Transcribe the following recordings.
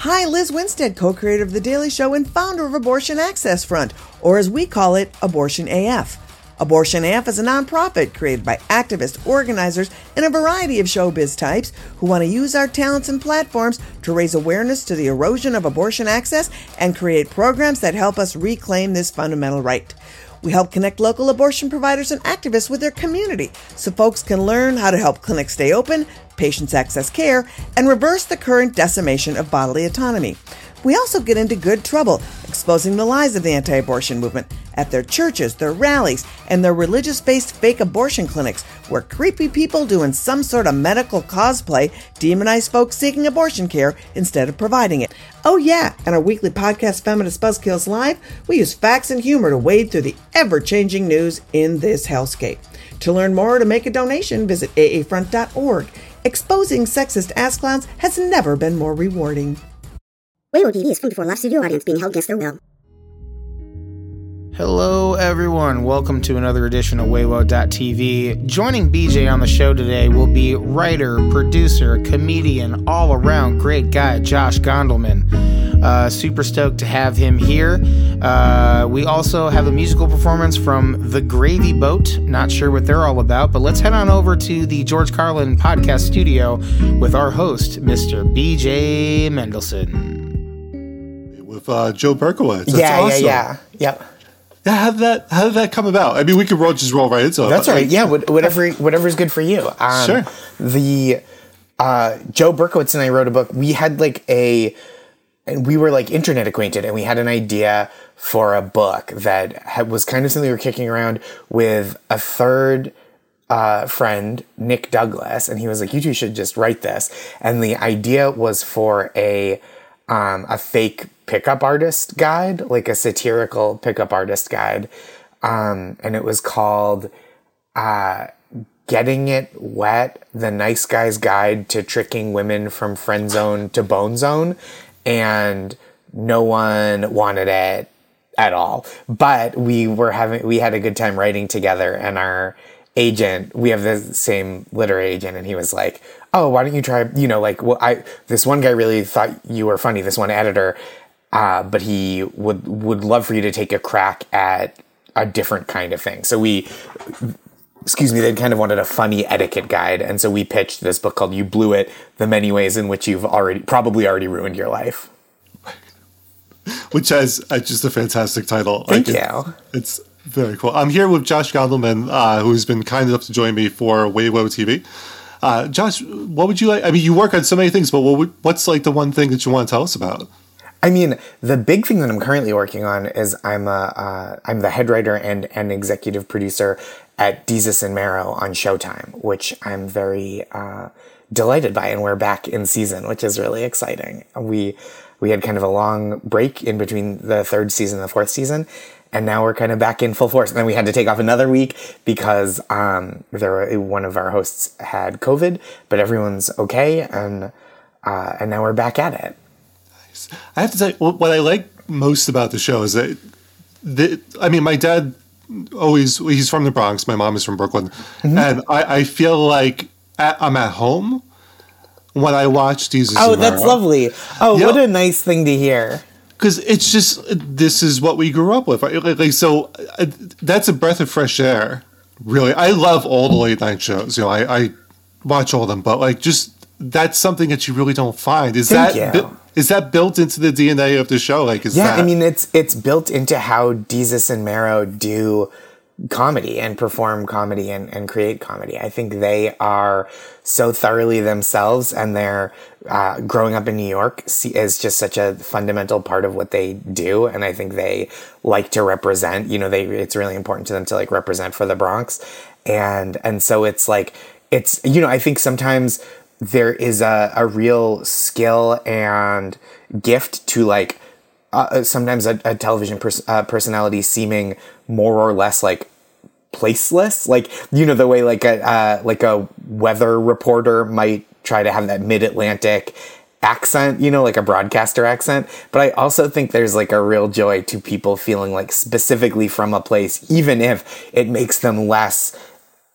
Hi, Lizz Winstead, co creator of The Daily Show and founder of Abortion Access Front, or as we call it, Abortion AF. Abortion AF is a nonprofit created by activists, organizers, and a variety of showbiz types who want to use our talents and platforms to raise awareness to the erosion of abortion access and create programs that help us reclaim this fundamental right. We help connect local abortion providers and activists with their community so folks can learn how to help clinics stay open, patients access care, and reverse the current decimation of bodily autonomy. We also get into good trouble exposing the lies of the anti abortion movement at their churches, their rallies, and their religious based fake abortion clinics, where creepy people doing some sort of medical cosplay demonize folks seeking abortion care instead of providing it. Oh, yeah, and our weekly podcast, Feminist Buzzkills Live, we use facts and humor to wade through the ever changing news in this hellscape. To learn more or to make a donation, visit aafront.org. Exposing sexist ass clowns has never been more rewarding. Weibo TV is filmed for a live studio audience being held against their will. Hello, everyone. Welcome to another edition of Weibo.tv. Joining BJ on the show today will be writer, producer, comedian, all around great guy, Josh Gondelman. Uh, super stoked to have him here. Uh, we also have a musical performance from The Gravy Boat. Not sure what they're all about, but let's head on over to the George Carlin podcast studio with our host, Mr. BJ Mendelson. With uh, Joe Berkowitz. That's yeah, awesome. yeah, yeah, Yep. Yeah, how did that how did that come about? I mean, we could roll just roll right into it. That's right. Yeah, what- whatever whatever's good for you. Um, Sure. The uh, Joe Berkowitz and I wrote a book. We had like a, and we were like internet acquainted, and we had an idea for a book that had, was kind of something we were kicking around with a third uh, friend, Nick Douglas, and he was like, "You two should just write this." And the idea was for a um, a fake pickup artist guide, like a satirical pickup artist guide, um, and it was called uh, "Getting It Wet: The Nice Guy's Guide to Tricking Women from Friend Zone to Bone Zone," and no one wanted it at all. But we were having we had a good time writing together, and our agent we have the same literary agent, and he was like, "Oh, why don't you try? You know, like well, I this one guy really thought you were funny. This one editor." Uh, but he would would love for you to take a crack at a different kind of thing. So we excuse me, they kind of wanted a funny etiquette guide, and so we pitched this book called "You Blew It: The Many Ways in Which You've Already Probably Already Ruined Your Life." which has uh, just a fantastic title. Thank it- you. It's very cool. I'm here with Josh Gondelman, uh, who's been kind enough to join me for Weibo TV. Uh, Josh, what would you like? I mean, you work on so many things, but what would, what's like the one thing that you want to tell us about? I mean, the big thing that I'm currently working on is I'm a uh, I'm the head writer and and executive producer at Desus and Mero on Showtime, which I'm very uh, delighted by, and we're back in season, which is really exciting. We we had kind of a long break in between the third season and the fourth season, and now we're kind of back in full force. And then we had to take off another week because um, there were, one of our hosts had COVID, but everyone's okay, and uh, and now we're back at it. Nice. I have to say, what what I like most about the show is that, the, I mean, my dad always, he's from the Bronx, my mom is from Brooklyn, Mm-hmm. and I, I feel like at, I'm at home when I watch these. Oh, that's lovely. Oh, Yeah. what a nice thing to hear. Because it's just this is what we grew up with right? like, like, so uh, that's a breath of fresh air really. I love all the late night shows you know i, I watch all of them but like just that's something that you really don't find. Is Thank that bu- is that built into the dna of the show? Like is Yeah, that I mean it's it's built into how Desus and Mero do comedy and perform comedy and, and create comedy. I think they are so thoroughly themselves and they're uh, growing up in New York is just such a fundamental part of what they do. And I think they like to represent, you know, they, it's really important to them to like represent for the Bronx. And, and so it's like, it's, you know, I think sometimes there is a, a real skill and gift to like, uh, sometimes a, a television pers- uh, personality seeming more or less like placeless like you know the way like a uh, like a weather reporter might try to have that mid-atlantic accent you know like a broadcaster accent but i also think there's like a real joy to people feeling like specifically from a place even if it makes them less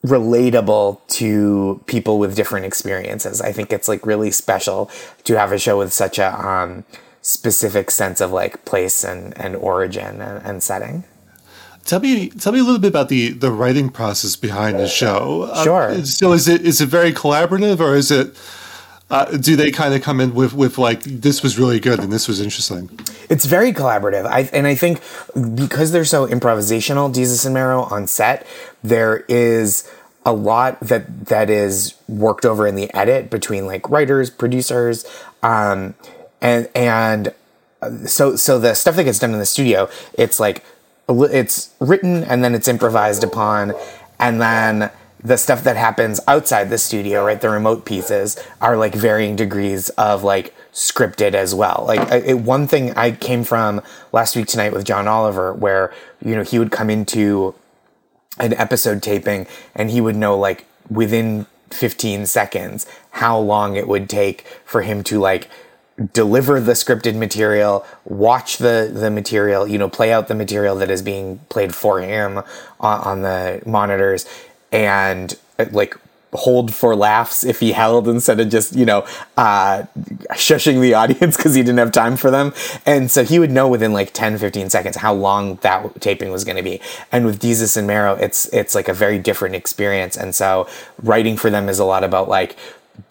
relatable to people with different experiences. I think it's like really special to have a show with such a um, specific sense of like place and, and origin and, and setting. Tell me, tell me a little bit about the the writing process behind the show. Uh, Sure. so is it is it very collaborative, or is it? Uh, do they kind of come in with with like this was really good and this was interesting? It's very collaborative. I and I think because they're so improvisational, Desus and Mero on set, there is a lot that that is worked over in the edit between like writers, producers, um, and and uh, so so the stuff that gets done in the studio, it's like it's written and then it's improvised upon, and then the stuff that happens outside the studio, right? The remote pieces are like varying degrees of like scripted as well. Like it, one thing I came from last week tonight with John Oliver, where you know he would come into an episode taping and he would know like within 15 seconds how long it would take for him to like deliver the scripted material watch the the material you know play out the material that is being played for him on, on the monitors and uh, like hold for laughs if he held instead of just you know uh shushing the audience because he didn't have time for them. And so he would know within like 10 15 seconds how long that taping was going to be. And with Desus and Mero it's it's like a very different experience. And so writing for them is a lot about like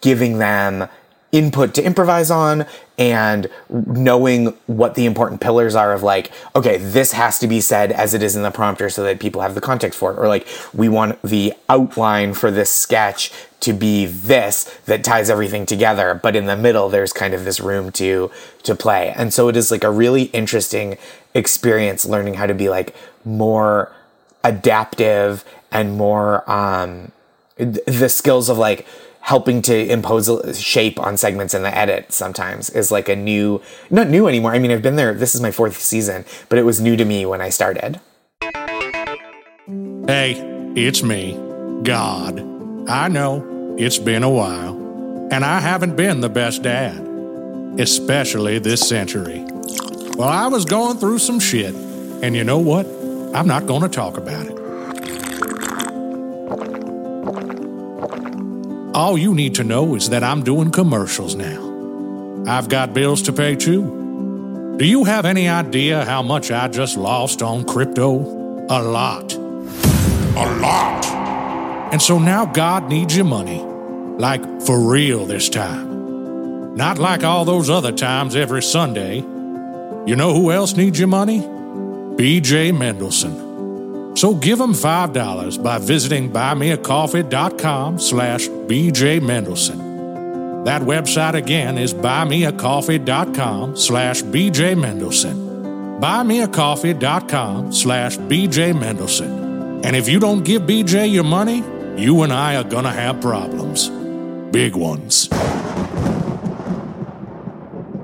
giving them input to improvise on and knowing what the important pillars are of like okay this has to be said as it is in the prompter so that people have the context for it. Or like we want the outline for this sketch to be this that ties everything together but in the middle there's kind of this room to to play. And so it is like a really interesting experience learning how to be like more adaptive and more um the skills of like helping to impose shape on segments in the edit sometimes is like a new not new anymore i mean i've been there this is my fourth season but it was new to me when i started Hey, it's me, God. I know it's been a while, and I haven't been the best dad, especially this century. Well, I was going through some shit, and you know what? I'm not going to talk about it. All you need to know is that I'm doing commercials now. I've got bills to pay too. Do you have any idea how much I just lost on crypto? A lot. A lot. And so now God needs your money. Like for real this time. Not like all those other times every Sunday. You know who else needs your money? BJ Mendelson. So give him $5 by visiting buymeacoffee.com slash BJ Mendelson. That website again is buymeacoffee.com slash BJ Mendelson. Buymeacoffee.com slash BJ Mendelson. And if you don't give BJ your money, you and I are gonna have problems. Big ones.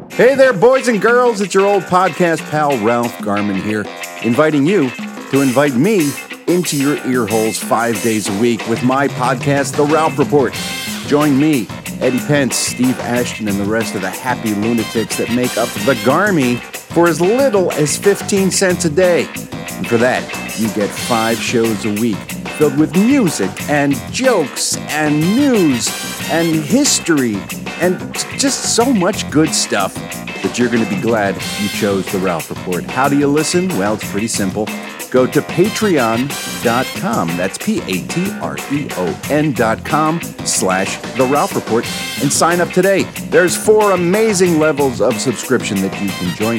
Hey there, boys and girls. It's your old podcast pal, Ralph Garman here, inviting you to invite me into your ear holes five days a week with my podcast, The Ralph Report. Join me, Eddie Pence, Steve Ashton, and the rest of the happy lunatics that make up the Garmy for as little as 15 cents a day. And for that, you get five shows a week filled with music and jokes and news and history and just so much good stuff that you're going to be glad you chose the Ralph Report. How do you listen? Well, it's pretty simple. Go to patreon.com. That's P A T R E O N.com slash The Ralph Report and sign up today. There's four amazing levels of subscription that you can join,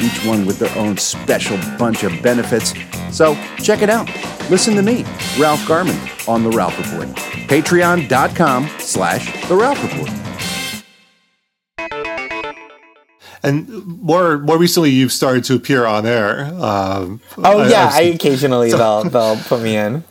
each one with their own special bunch of benefits. So check it out. Listen to me, Ralph Garman, on The Ralph Report. Patreon.com slash The Ralph Report. And more more recently, you've started to appear on air. Um, oh yeah I've i occasionally they'll they'll put me in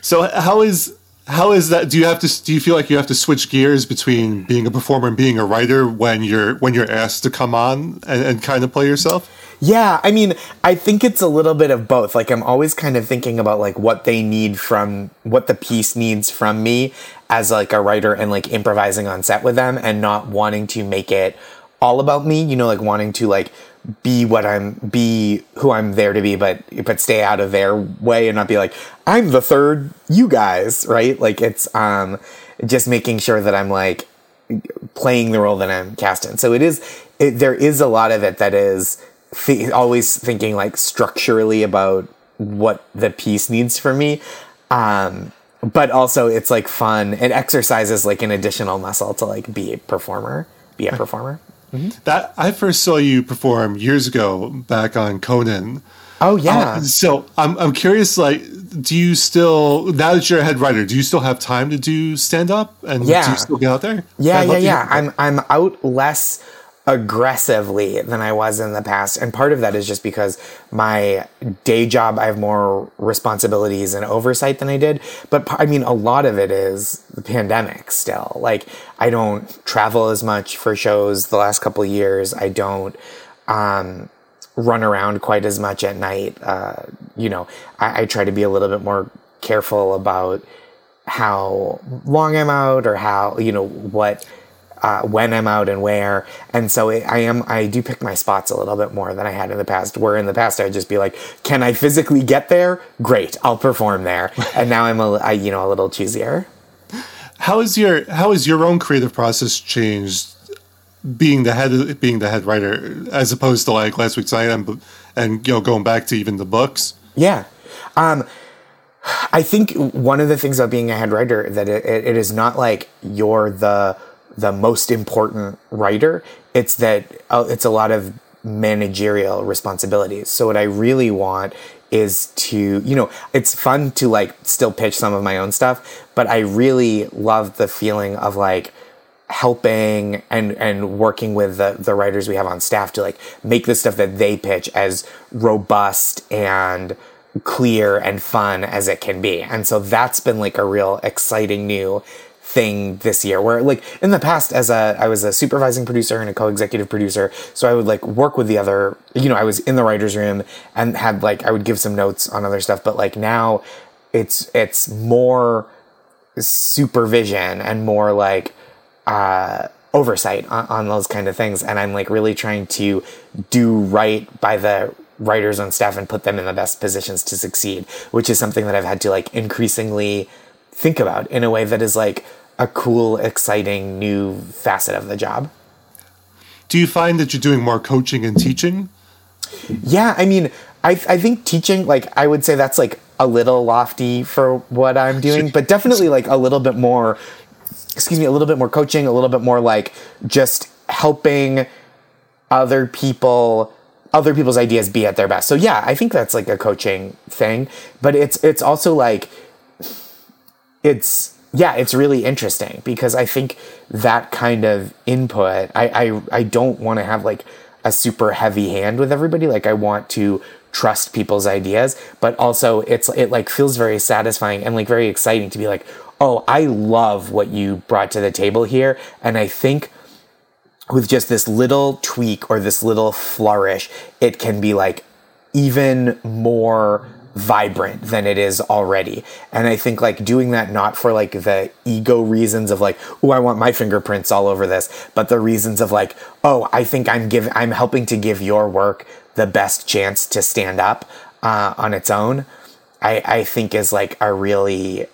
so how is how is that? Do you have to? Do you feel like you have to switch gears between being a performer and being a writer when you're when you're asked to come on and, and kind of play yourself? Yeah, I mean, I think it's a little bit of both. Like I'm always kind of thinking about like what they need from what the piece needs from me as like a writer and like improvising on set with them and not wanting to make it all about me, you know, like wanting to like be what I'm be who I'm there to be, but but stay out of their way and not be like, I'm the third you guys, right? Like it's um just making sure that I'm like playing the role that I'm cast in. So it is it, there is a lot of it that is th- always thinking like structurally about what the piece needs for me. Um but also it's like fun. It exercises like an additional muscle to like be a performer, be a performer. That I first saw you perform years ago back on Conan. Oh yeah. Uh, so I'm I'm curious, like, do you still now that you're a head writer, do you still have time to do stand up and yeah. do you still get out there? Yeah, I'd yeah, yeah. I'm I'm out less aggressively than I was in the past, and part of that is just because my day job I have more responsibilities and oversight than I did. But I mean, a lot of it is the pandemic. Still, like I don't travel as much for shows the last couple years. I don't. Um, run around quite as much at night. Uh, you know, I, I try to be a little bit more careful about how long I'm out or how you know what uh, when I'm out and where. And so it, I am I do pick my spots a little bit more than I had in the past. Where in the past I'd just be like, can I physically get there? Great, I'll perform there. and now I'm a I, you know a little choosier. How is your how has your own creative process changed being the head being the head writer as opposed to like Last Week Tonight and and you know going back to even the books? Yeah. Um, I think one of the things about being a head writer that it, it, it is not like you're the the most important writer. It's that uh, it's a lot of managerial responsibilities. So what I really want is to you know it's fun to like still pitch some of my own stuff, but I really love the feeling of like helping and and working with the the writers we have on staff to like make the stuff that they pitch as robust and clear and fun as it can be. And so that's been like a real exciting new thing this year where like in the past as a I was a supervising producer and a co-executive producer so I would like work with the other you know I was in the writers room and had like I would give some notes on other stuff but like now it's it's more supervision and more like uh, oversight on, on those kind of things. And I'm like really trying to do right by the writers on staff and put them in the best positions to succeed, which is something that I've had to like increasingly think about in a way that is like a cool, exciting new facet of the job. Do you find that you're doing more coaching and teaching? Yeah, I mean, I I think teaching like I would say that's like a little lofty for what I'm doing, but definitely like a little bit more excuse me, a little bit more coaching, a little bit more like just helping other people other people's ideas be at their best. So yeah, I think that's like a coaching thing, but it's it's also like it's yeah, it's really interesting because I think that kind of input, I I, I don't want to have like a super heavy hand with everybody. Like I want to trust people's ideas, but also it's it like feels very satisfying and like very exciting to be like, oh, I love what you brought to the table here, and I think with just this little tweak or this little flourish, it can be like even more vibrant than it is already. And I think like doing that not for like the ego reasons of like, oh, I want my fingerprints all over this, but the reasons of like, oh, I think I'm giving, I'm helping to give your work the best chance to stand up uh, on its own. I, I think is like a really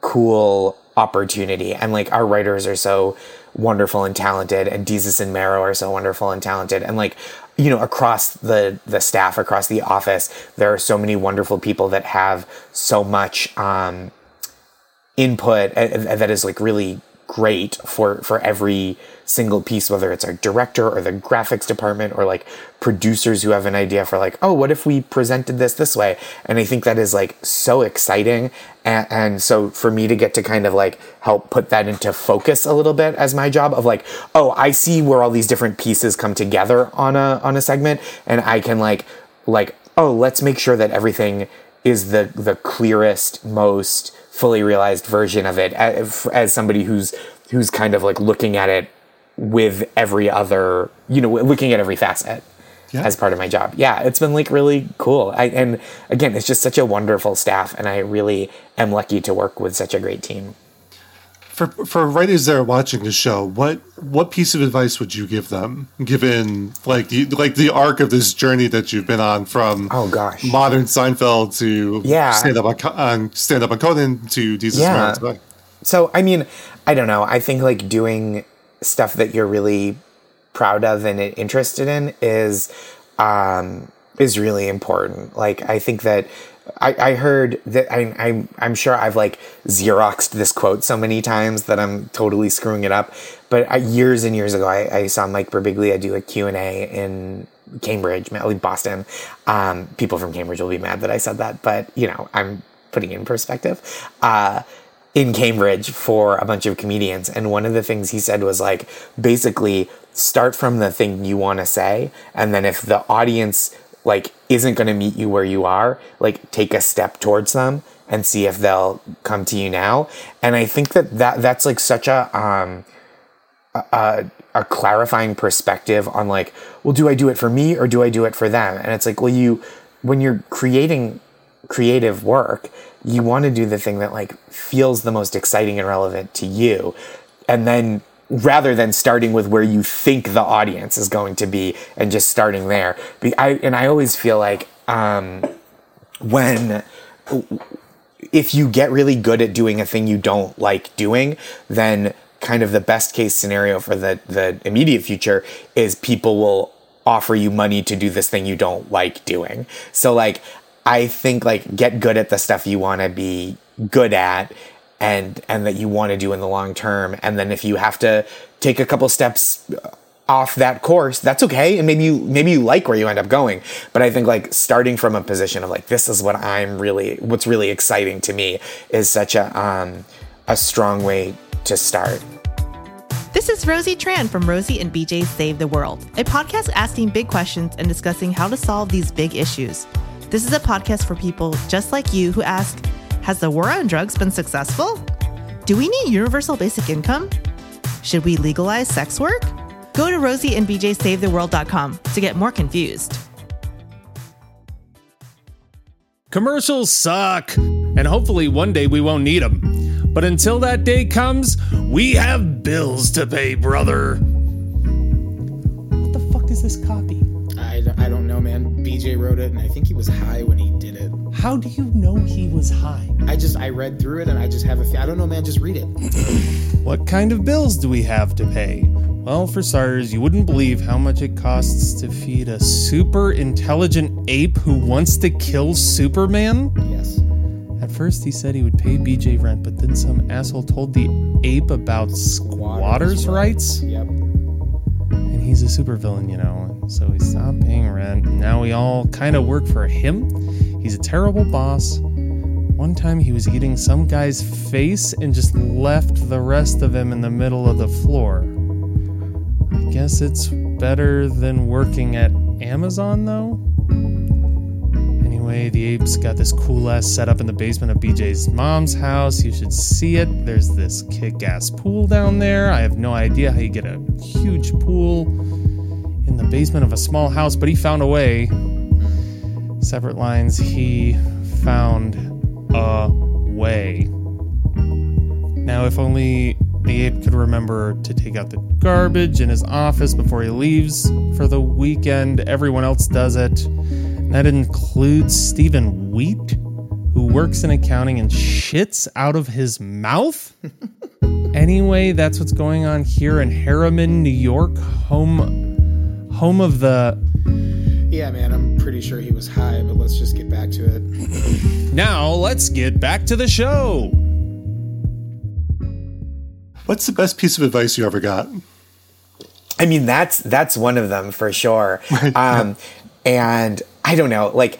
cool opportunity. And like our writers are so wonderful and talented, and Desus and Mero are so wonderful and talented. And like, you know, across the the staff, across the office, there are so many wonderful people that have so much um, input uh, that is like really great for for every single piece whether it's our director or the graphics department or like producers who have an idea for like oh what if we presented this this way? And i think that is like so exciting. And, and so for me to get to kind of like help put that into focus a little bit as my job of like oh i see where all these different pieces come together on a on a segment and i can like like oh let's make sure that everything is the the clearest most fully realized version of it as, as somebody who's who's kind of like looking at it with every other you know looking at every facet Yeah. as part of my job yeah it's been like really cool I, and again it's just such a wonderful staff and i really am lucky to work with such a great team for for writers that are watching the show, what what piece of advice would you give them, given like the like the arc of this journey that you've been on from Oh, gosh. modern Seinfeld to Yeah. stand up on, on stand up on Conan to Desus Yeah. So, I mean, I don't know. I think like doing stuff that you're really proud of and interested in is um, is really important. Like, I think that I, I heard that I, I'm I'm sure I've like xeroxed this quote so many times that I'm totally screwing it up. But I, years and years ago, I, I saw Mike Birbiglia do a Q and A in Cambridge, like Boston. Um, people from Cambridge will be mad that I said that, but you know, I'm putting in perspective. Uh, in Cambridge for a bunch of comedians. And one of the things he said was like, basically, start from the thing you want to say. And then if the audience like isn't going to meet you where you are, like take a step towards them and see if they'll come to you now. And I think that, that that's like such a, um, a, a clarifying perspective on like, well, do I do it for me or do I do it for them? And it's like, well, you, when you're creating creative work, you want to do the thing that like feels the most exciting and relevant to you. And then rather than starting with where you think the audience is going to be and just starting there. I, and I always feel like, um, when if you get really good at doing a thing you don't like doing, then kind of the best case scenario for the the immediate future is people will offer you money to do this thing you don't like doing. So like I think like get good at the stuff you want to be good at and and that you want to do in the long term. And then if you have to take a couple steps off that course that's okay. And maybe you maybe you like where you end up going. But i think like starting from a position of like this is what i'm really what's really exciting to me is such a um a strong way to start. This is Rosie Tran from Rosie and BJ Save the World, a podcast asking big questions and discussing how to solve these big issues. This is a podcast for people just like you who ask Has the war on drugs been successful? Do we need universal basic income? Should we legalize sex work? Go to rosieandbjsavetheworld.com to get more confused. Commercials suck, and hopefully one day we won't need them. But until that day comes, we have bills to pay, brother. What the fuck is this copy? I, I don't know, man. BJ wrote it, and I think he was high when he did it. How do you know he was high? I just I read through it, and I just have a. I don't know, man. Just read it. What kind of bills do we have to pay? Well, for starters, you wouldn't believe how much it costs to feed a super intelligent ape who wants to kill Superman. Yes. At first, he said he would pay BJ rent, but then some asshole told the ape about squatters' rights. Yep. Supervillain, you know. So he stopped paying rent. Now we all kind of work for him. He's a terrible boss. One time he was eating some guy's face and just left the rest of him in the middle of the floor. I guess it's better than working at Amazon, though. Anyway, the ape's got this cool ass setup in the basement of BJ's mom's house. You should see it. There's this kick ass pool down there. I have no idea how you get a huge pool in the basement of a small house, but he found a way. Separate lines, he found a way. Now, if only the ape could remember to take out the garbage in his office before he leaves for the weekend, everyone else does it. And that includes Stephen Wheat, who works in accounting and shits out of his mouth. anyway, that's what's going on here in Harriman, New York, home home of the Yeah, man. I'm pretty sure he was high, but let's just get back to it. Now, let's get back to the show. What's the best piece of advice you ever got? I mean, that's that's one of them for sure. Um, and I don't know, like,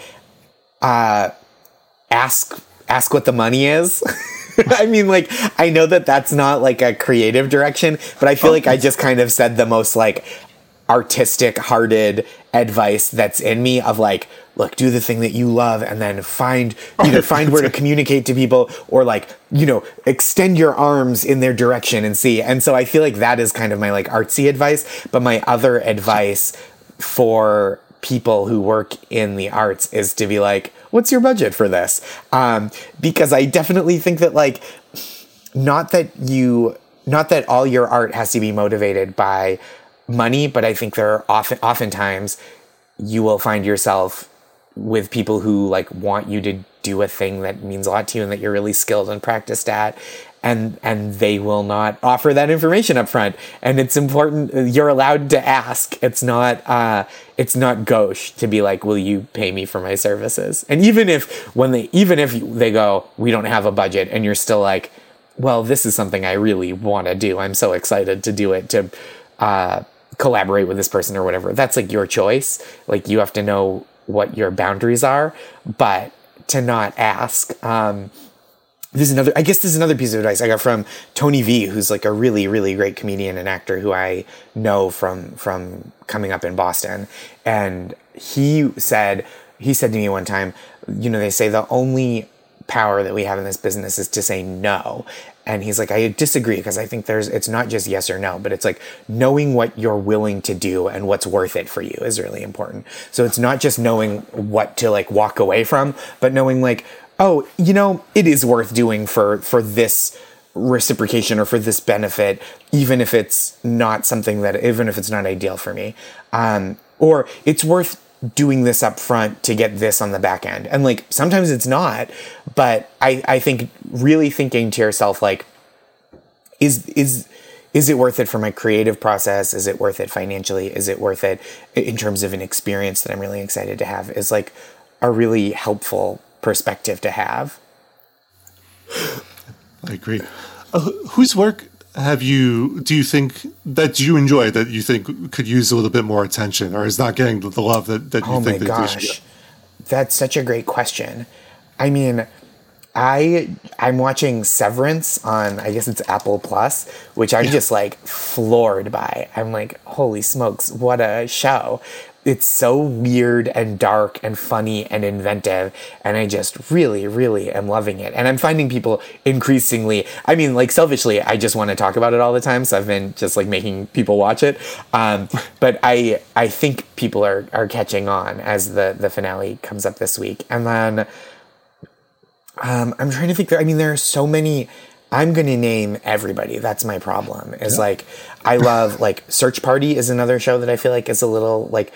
uh, ask ask what the money is. I mean, like, I know that that's not like a creative direction, but I feel like I just kind of said the most like artistic hearted advice that's in me of like look do the thing that you love and then find either find where to communicate to people or like you know extend your arms in their direction and see. And so i feel like that is kind of my like artsy advice. But my other advice for people who work in the arts is to be like what's your budget for this? Um because i definitely think that like not that you not that all your art has to be motivated by money, but I think there are often oftentimes you will find yourself with people who like want you to do a thing that means a lot to you and that you're really skilled and practiced at and and they will not offer that information up front and it's important you're allowed to ask. It's not uh it's not gauche to be like will you pay me for my services? And even if when they even if they go we don't have a budget and you're still like well this is something i really want to do. I'm so excited to do it to uh collaborate with this person or whatever. That's like your choice. Like you have to know what your boundaries are. But to not ask um this is another i guess this is another piece of advice i got from tony v who's like a really really great comedian and actor who i know from from coming up in boston. And he said he said to me one time you know they say the only power that we have in this business is to say no. And he's like i disagree because i think there's it's not just yes or no but it's like knowing what you're willing to do and what's worth it for you is really important. So it's not just knowing what to like walk away from but knowing like oh, you know, it is worth doing for for this reciprocation or for this benefit, even if it's not something that, even if it's not ideal for me, um, or it's worth doing this up front to get this on the back end. And like sometimes it's not, but I I think really thinking to yourself like, is is is it worth it for my creative process? Is it worth it financially? Is it worth it in terms of an experience that I'm really excited to have? Is like a really helpful perspective to have. I agree. Uh, whose work have you do you think that you enjoy that you think could use a little bit more attention or is not getting the love that, that you oh think my that they should gosh. that's such a great question. I mean i i'm watching severance on i guess it's apple plus which i'm just like floored by. I'm like holy smokes what a show it's so weird and dark and funny and inventive and i just really really am loving it. And i'm finding people increasingly i mean like selfishly i just want to talk about it all the time so i've been just like making people watch it. Um, but i i think people are are catching on as the the finale comes up this week. And then um, i'm trying to think i mean there are so many I'm going to name everybody. That's my problem. Is like I love like Search Party is another show that I feel like is a little like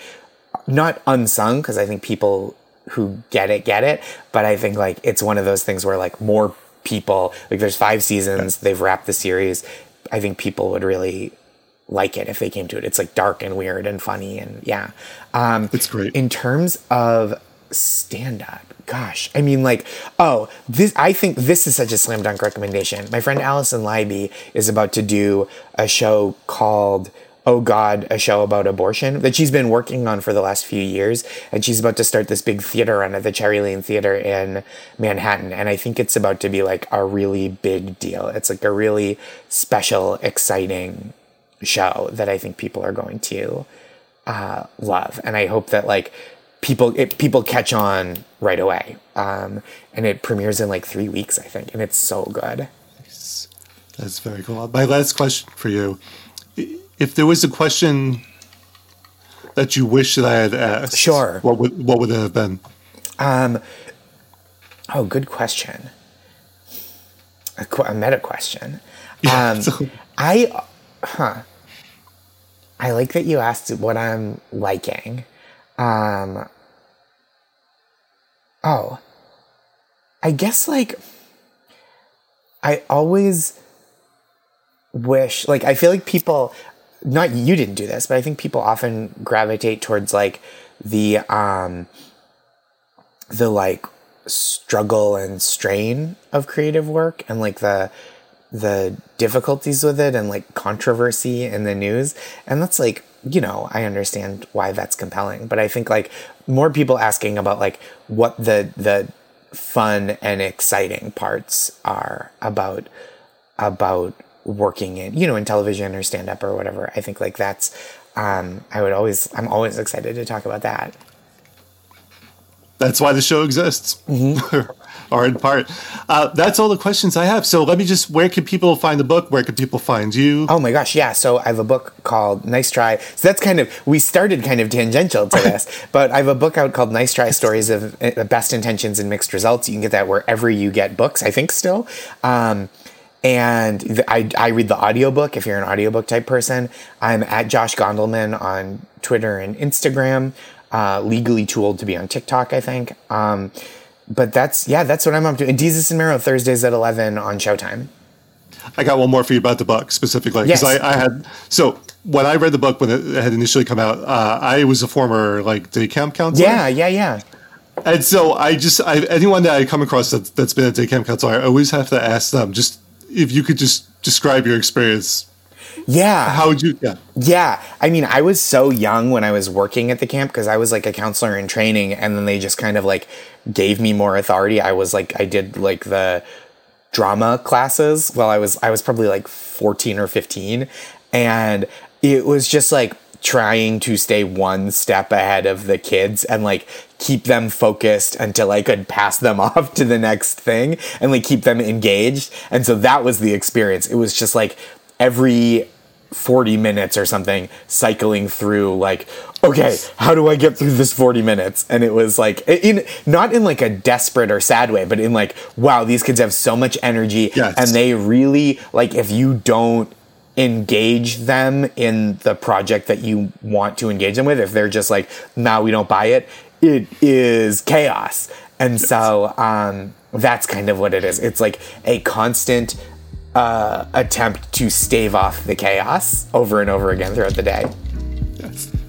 not unsung because I think people who get it get it, but I think like it's one of those things where like more people like there's five seasons, they've wrapped the series. I think people would really like it if they came to it. It's like dark and weird and funny and yeah. Um It's great. In terms of stand up, gosh, I mean like oh, this I think this is such a slam dunk recommendation. My friend Allison Leiby is about to do a show called Oh God, a show about abortion that she's been working on for the last few years. And she's about to start this big theater run at the Cherry Lane Theater in Manhattan. And I think it's about to be like a really big deal. It's like a really special, exciting show that I think people are going to uh, love. And I hope that like people it, people catch on right away. Um, and it premieres in like three weeks, I think. And it's so good. That's very cool. My last question for you: If there was a question that you wish that I had asked, Sure. what would what would it have been? Um, oh, good question. A, qu- a meta question. Um, so- I, huh. I like that you asked what I'm liking. Um, oh, I guess like I always wish, like, I feel like people, not you didn't do this, but I think people often gravitate towards like the, um, the like struggle and strain of creative work and like the the difficulties with it and like controversy in the news. And that's like you know i understand why that's compelling. But i think like more people asking about like what the the fun and exciting parts are about about working in you know in television or stand up or whatever. I think like that's um i would always i'm always excited to talk about that That's why the show exists, or in part. Uh, that's all the questions I have. So let me just, where can people find the book? Where can people find you? Oh my gosh, yeah. So I have a book called Nice Try. So that's kind of we started kind of tangential to this, but I have a book out called Nice Try: Stories of uh, Best Intentions and Mixed Results. You can get that wherever you get books. I think still. Um, and the, I, I read the audiobook if you're an audiobook type person. I'm at Josh Gondelman on Twitter and Instagram, uh, legally old to be on TikTok, I think. Um, but that's, yeah, that's what I'm up to. And Desus and Mero Thursdays at 11 on Showtime. I got one more for you about the book specifically because Yes. I, I had so when I read the book when it had initially come out, uh, I was a former like day camp counselor. Yeah, yeah, yeah. And so I just I, anyone that I come across that, that's been a day camp counselor, I always have to ask them just if you could just describe your experience. Yeah. How would you? Yeah. Yeah, I mean, I was so young when I was working at the camp because I was like a counselor in training, and then they just kind of like gave me more authority. I was like, I did like the drama classes while I was I was probably like 14 or 15 and it was just like trying to stay one step ahead of the kids and like keep them focused until I could pass them off to the next thing and like keep them engaged and so that was the experience it was just like every 40 minutes or something cycling through like okay how do i get through this 40 minutes? And it was like in not in like a desperate or sad way but in like wow these kids have so much energy Yes. and they really like if you don't engage them in the project that you want to engage them with if they're just like nah we don't buy it it is chaos. And so um that's kind of what it is. It's like a constant uh, attempt to stave off the chaos over and over again throughout the day.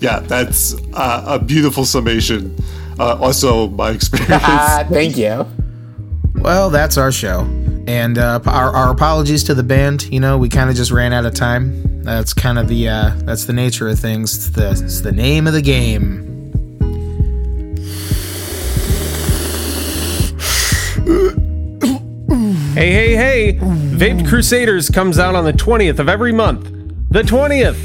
Yeah, that's uh, a beautiful summation. Uh, also, my experience. Thank you. Well, that's our show. And uh, our, our apologies to the band. You know, we kind of just ran out of time. That's kind of the uh, that's the nature of things. It's the it's the name of the game. Hey, hey, hey! Vaped Crusaders comes out on the 20th of every month. The 20th!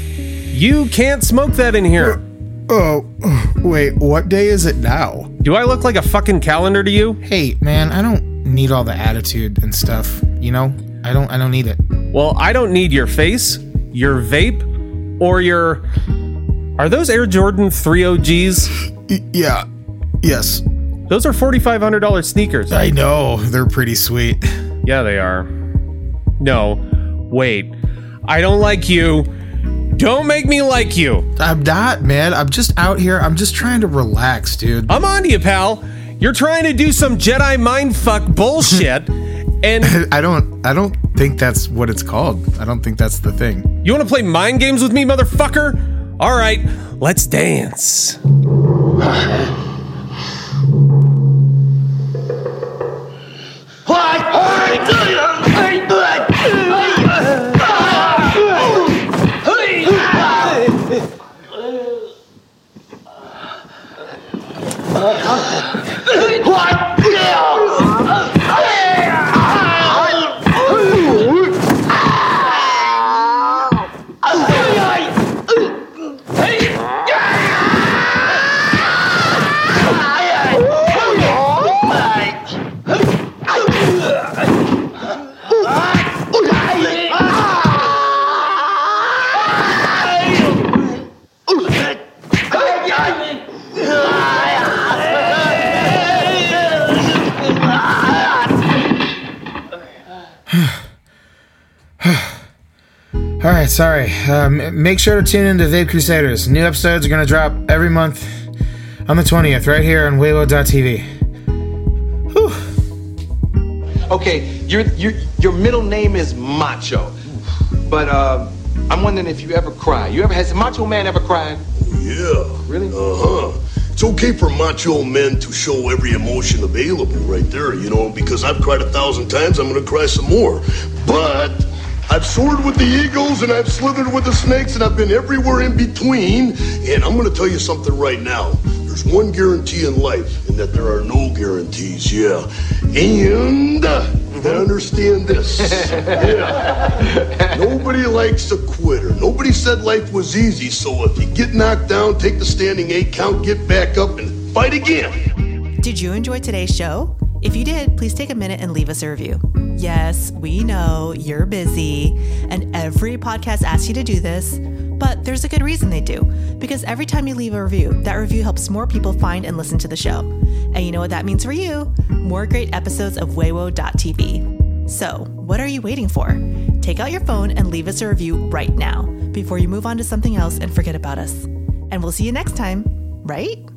You can't smoke that in here. Uh, oh, wait, what day is it now? Do I look like a fucking calendar to you? Hey, man, I don't need all the attitude and stuff. You know, I don't I don't need it. Well, I don't need your face, your vape, or your. Are those Air Jordan 3 OGs? yeah. Yes. Those are $4,500 sneakers. I know they're pretty sweet. Yeah, they are. No, wait. I don't like you. Don't make me like you. I'm not, man. I'm just out here. I'm just trying to relax, dude. I'm on to you, pal. You're trying to do some Jedi mindfuck bullshit, and I don't I don't think that's what it's called. I don't think that's the thing. you want to play mind games with me, motherfucker? All right, let's dance. All right, sorry. Um, make sure to tune in to Vape Crusaders. New episodes are going to drop every month on the 20th, right here on Weibo.tv. Okay, your your your middle name is Macho, but uh, I'm wondering if you ever cry. You ever has Macho Man ever cried? Yeah. Really? Uh huh. It's okay for macho men to show every emotion available right there, you know, because I've cried a thousand times, I'm gonna cry some more. But I've soared with the eagles and I've slithered with the snakes and I've been everywhere in between. And I'm gonna tell you something right now. There's one guarantee in life, and that there are no guarantees, yeah. And uh, I understand this. yeah. Nobody likes a quitter. Nobody said life was easy, so if you get knocked down, take the standing eight count, get back up, and fight again. Did you enjoy today's show? If you did, please take a minute and leave us a review. Yes, we know you're busy, and every podcast asks you to do this, but there's a good reason they do. Because every time you leave a review, that review helps more people find and listen to the show. And you know what that means for you? More great episodes of Weibo.tv. So, what are you waiting for? Take out your phone and leave us a review right now before you move on to something else and forget about us. And we'll see you next time, right?